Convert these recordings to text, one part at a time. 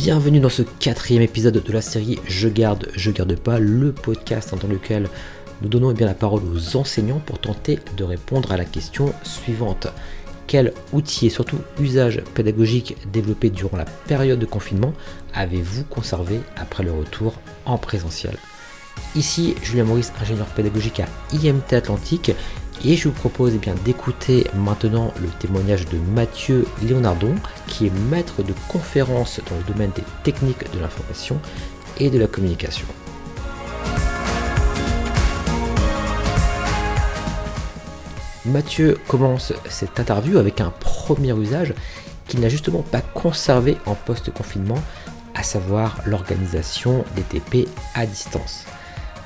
Bienvenue dans ce quatrième épisode de la série Je garde, je garde pas, le podcast dans lequel nous donnons eh bien la parole aux enseignants pour tenter de répondre à la question suivante. Quel outil et surtout usage pédagogique développé durant la période de confinement avez-vous conservé après le retour en présentiel? Ici Julien Maurice, ingénieur pédagogique à IMT Atlantique et je vous propose eh d'écouter maintenant le témoignage de Mathieu Léonardon, qui est maître de conférence dans le domaine des techniques de l'information et de la communication. Mathieu commence cette interview avec un premier usage qu'il n'a justement pas conservé en post-confinement, à savoir l'organisation des TP à distance.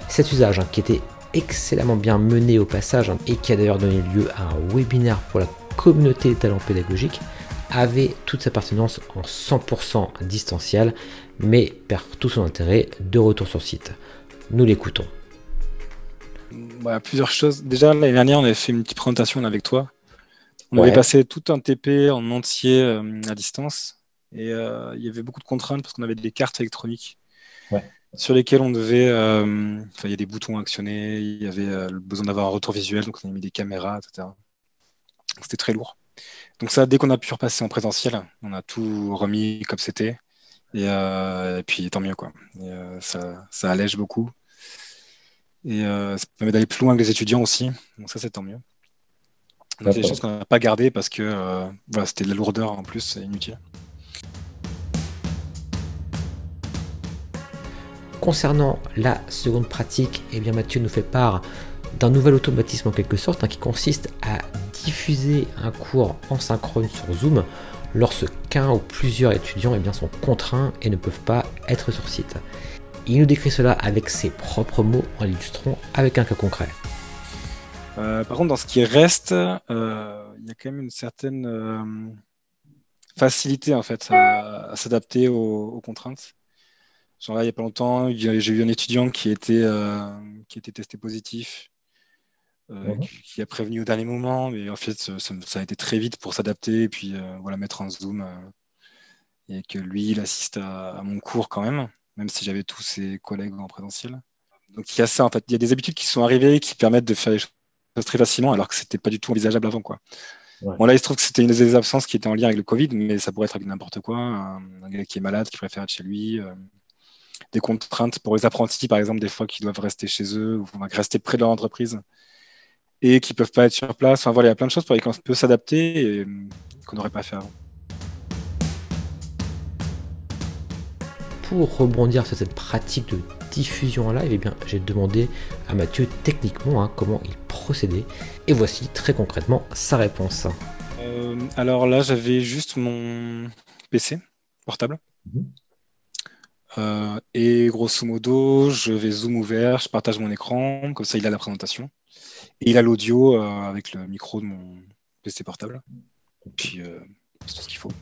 Cet usage hein, qui était excellemment bien mené au passage hein, et qui a d'ailleurs donné lieu à un webinaire pour la communauté des talents pédagogiques, avait toute sa pertinence en 100% distanciel, mais perd tout son intérêt de retour sur site. Nous l'écoutons. plusieurs choses. Déjà, l'année dernière, on avait fait une petite présentation avec toi. On avait passé tout un TP en entier euh, à distance. Et euh, il y avait beaucoup de contraintes parce qu'on avait des cartes électroniques. Ouais sur lesquels on devait. Euh, il y a des boutons actionnés, il y avait euh, le besoin d'avoir un retour visuel, donc on a mis des caméras, etc. C'était très lourd. Donc ça, dès qu'on a pu repasser en présentiel, on a tout remis comme c'était. Et, euh, puis tant mieux, quoi. ça, ça, allège beaucoup. Et ça permet d'aller plus loin que les étudiants aussi. Donc ça, c'est tant mieux. Donc, des choses qu'on n'a pas gardées parce que voilà, c'était de la lourdeur en plus, c'est inutile. Concernant la seconde pratique, eh bien Mathieu nous fait part d'un nouvel automatisme en quelque sorte hein, qui consiste à diffuser un cours en synchrone sur Zoom lorsqu'un ou plusieurs étudiants eh sont contraints et ne peuvent pas être sur site. Il nous décrit cela avec ses propres mots en l'illustrant avec un cas concret. Euh, par contre, dans ce qui reste, euh, il y a quand même une certaine euh, facilité en fait à, s'adapter aux, contraintes. Genre là, il n'y a pas longtemps, j'ai eu un étudiant qui était testé positif, euh, mhm. qui, a prévenu au dernier moment, mais en fait, ça, a été très vite pour s'adapter et puis euh, voilà, mettre un zoom. et que lui, il assiste à, mon cours quand même, même si j'avais tous ses collègues en présentiel. Donc il y a ça, en fait, il y a des habitudes qui sont arrivées qui permettent de faire les choses très facilement, alors que c'était pas du tout envisageable avant, quoi. Bon, là, il se trouve que c'était une des absences qui était en lien avec le Covid, mais ça pourrait être avec n'importe quoi. Un, gars qui est malade, qui préfère être chez lui des contraintes pour les apprentis, par exemple, des fois qui doivent rester chez eux ou rester près de leur entreprise et qui ne peuvent pas être sur place. Enfin voilà, il y a plein de choses pour lesquelles on peut s'adapter et euh, qu'on n'aurait pas fait avant. Pour rebondir sur cette pratique de diffusion en live, eh bien, j'ai demandé à Mathieu techniquement hein, comment il procédait. Et voici très concrètement sa réponse. Euh, alors là, j'avais juste mon PC portable. Mhm. Euh, et grosso modo, je vais zoom ouvert, je partage mon écran, comme ça il a la présentation. Et il a l'audio euh, avec le micro de mon PC portable. Et puis, euh, c'est tout ce qu'il faut.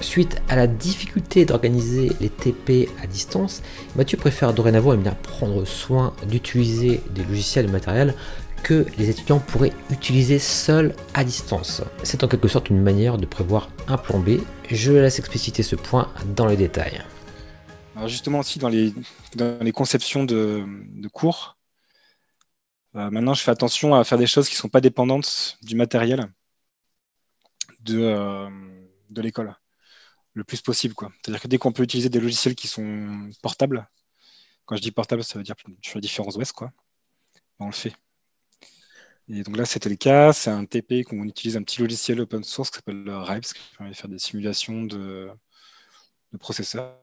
Suite à la difficulté d'organiser les TP à distance, Mathieu préfère dorénavant bien prendre soin d'utiliser des logiciels et matériels que les étudiants pourraient utiliser seuls à distance. C'est en quelque sorte une manière de prévoir un plan B. Je laisse expliciter ce point dans les détails. Justement aussi dans les, conceptions de, cours, euh, maintenant je fais attention à faire des choses qui ne sont pas dépendantes du matériel de, euh, l'école le plus possible. C'est-à-dire que dès qu'on peut utiliser des logiciels qui sont portables, quand je dis portable, ça veut dire sur les différents OS, quoi, ben, on le fait. Et donc là, c'était le cas. C'est un TP qu'on utilise un petit logiciel open source qui s'appelle RIPES, qui permet de faire des simulations de, processeurs,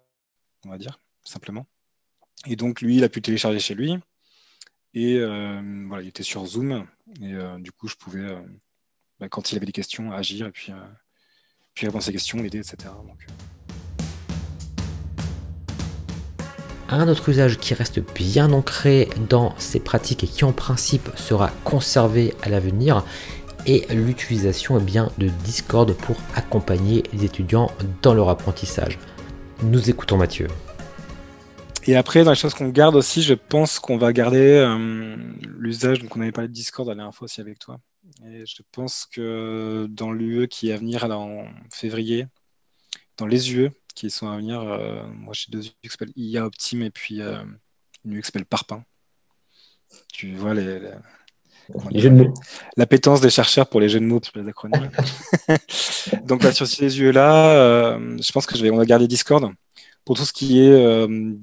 on va dire, simplement. Et donc, lui, il a pu télécharger chez lui. Et euh, voilà, il était sur Zoom. Et euh, du coup, je pouvais, euh, bah, quand il avait des questions, agir et puis, puis répondre à ses questions, l'aider, etc. Donc, Un autre usage qui reste bien ancré dans ces pratiques et qui en principe sera conservé à l'avenir est l'utilisation eh bien, de Discord pour accompagner les étudiants dans leur apprentissage. Nous écoutons Mathieu. Et après, dans les choses qu'on garde aussi, je pense qu'on va garder euh, l'usage, donc on avait parlé de Discord la dernière aussi avec toi, Et je pense que dans l'UE qui est à venir en février, dans les UE qui sont à venir, moi j'ai deux UE qui s'appellent IA Optime et puis une UE qui s'appelle Parpin. Tu vois les. L'appétence des chercheurs pour les jeux de mots, les acronymes. Donc, bah, sur ces yeux-là, euh, je pense que je vais, on va garder Discord pour tout ce qui est euh,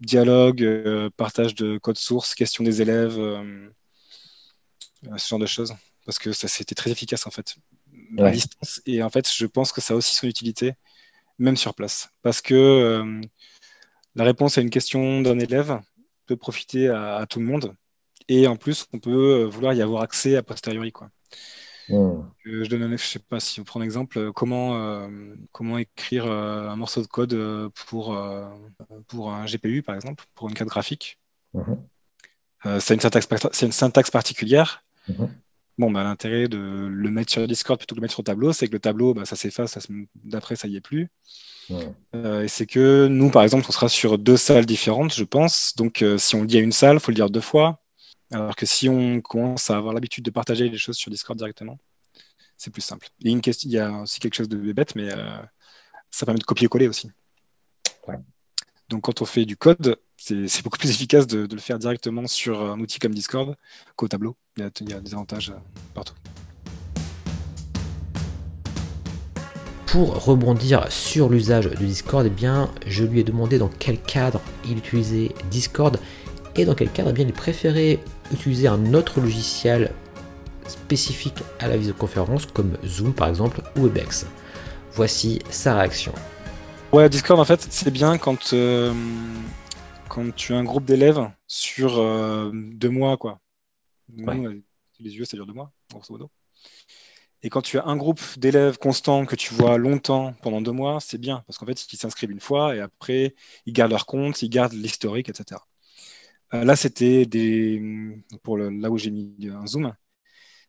dialogue, euh, partage de code source, question des élèves, ce genre de choses. Parce que ça, c'était très efficace, en fait, à distance. Et en fait, je pense que ça a aussi son utilité, même sur place. Parce que la réponse à une question d'un élève peut profiter à tout le monde et en plus, on peut euh, vouloir y avoir accès a posteriori. Quoi. Hmm. Je donne un, je sais pas si on prend un exemple, euh, comment, euh, comment écrire un morceau de code pour, pour un GPU, par exemple, pour une carte graphique. Mhm. c'est une, syntaxe, une syntaxe particulière. Mhm. Bon, bah, l'intérêt de le mettre sur Discord plutôt que de le mettre sur le tableau, c'est que le tableau, bah, ça s'efface, d'après, ça y est plus. et c'est que nous, par exemple, on sera sur deux salles différentes, je pense. Donc, si on le dit à une salle, il faut le dire deux fois. Alors que si on commence à avoir l'habitude de partager les choses sur Discord directement, c'est plus simple. Il y a, une question, il y a aussi quelque chose de bête, mais euh, ça permet de copier-coller aussi. Donc quand on fait du code, c'est beaucoup plus efficace de, le faire directement sur un outil comme Discord qu'au tableau. Il y, a, des avantages euh, partout. Pour rebondir sur l'usage de Discord, eh bien, je lui ai demandé dans quel cadre il utilisait Discord et dans quel cadre eh bien, il préférait utiliser un autre logiciel spécifique à la visioconférence comme Zoom par exemple ou Webex. Voici sa réaction. Ouais, Discord en fait c'est bien quand, euh, quand tu as un groupe d'élèves sur euh, deux mois quoi. les yeux ça dure deux mois, grosso modo. Et quand tu as un groupe d'élèves constant que tu vois longtemps pendant deux mois, c'est bien parce qu'en fait ils s'inscrivent une fois et après ils gardent leur compte, ils gardent l'historique, etc. Euh, là, c'était des, pour là où j'ai mis un zoom,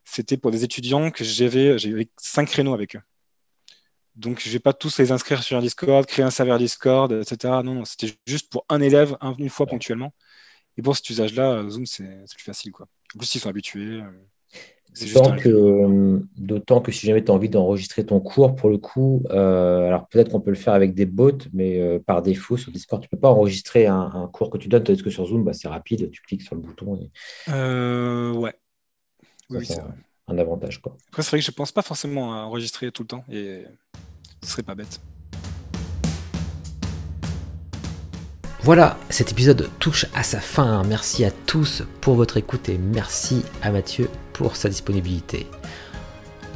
c'était pour des étudiants que j'avais, j'avais cinq créneaux avec eux. Donc, je vais pas tous les inscrire sur un Discord, créer un serveur Discord, etc. Non, non, c'était juste pour un élève, une fois ponctuellement. Et pour cet usage-là, Zoom, c'est plus facile. Quoi. En plus, ils sont habitués. Euh, D'autant que, euh, d'autant que si jamais tu as envie d'enregistrer ton cours, pour le coup, euh, alors peut-être qu'on peut le faire avec des bots, mais euh, par défaut, sur Discord, tu ne peux pas enregistrer un, cours que tu donnes, tandis que sur Zoom, bah, c'est rapide, tu cliques sur le bouton. Et... ouais. oui, c'est un avantage. Quoi. Après, c'est vrai que je ne pense pas forcément à enregistrer tout le temps, et ce serait pas bête. Voilà, cet épisode touche à sa fin. Merci à tous pour votre écoute et merci à Mathieu pour sa disponibilité.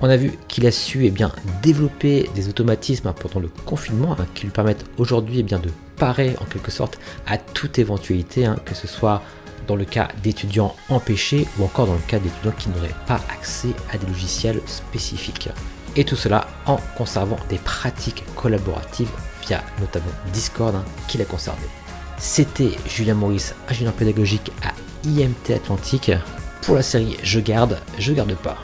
On a vu qu'il a su eh bien, développer des automatismes pendant le confinement hein, qui lui permettent aujourd'hui eh de parer en quelque sorte à toute éventualité, hein, que ce soit dans le cas d'étudiants empêchés ou encore dans le cas d'étudiants qui n'auraient pas accès à des logiciels spécifiques. Et tout cela en conservant des pratiques collaboratives via notamment Discord hein, qu'il a conservé. C'était Julien Maurice, ingénieur pédagogique à IMT Atlantique pour la série Je garde, je garde pas.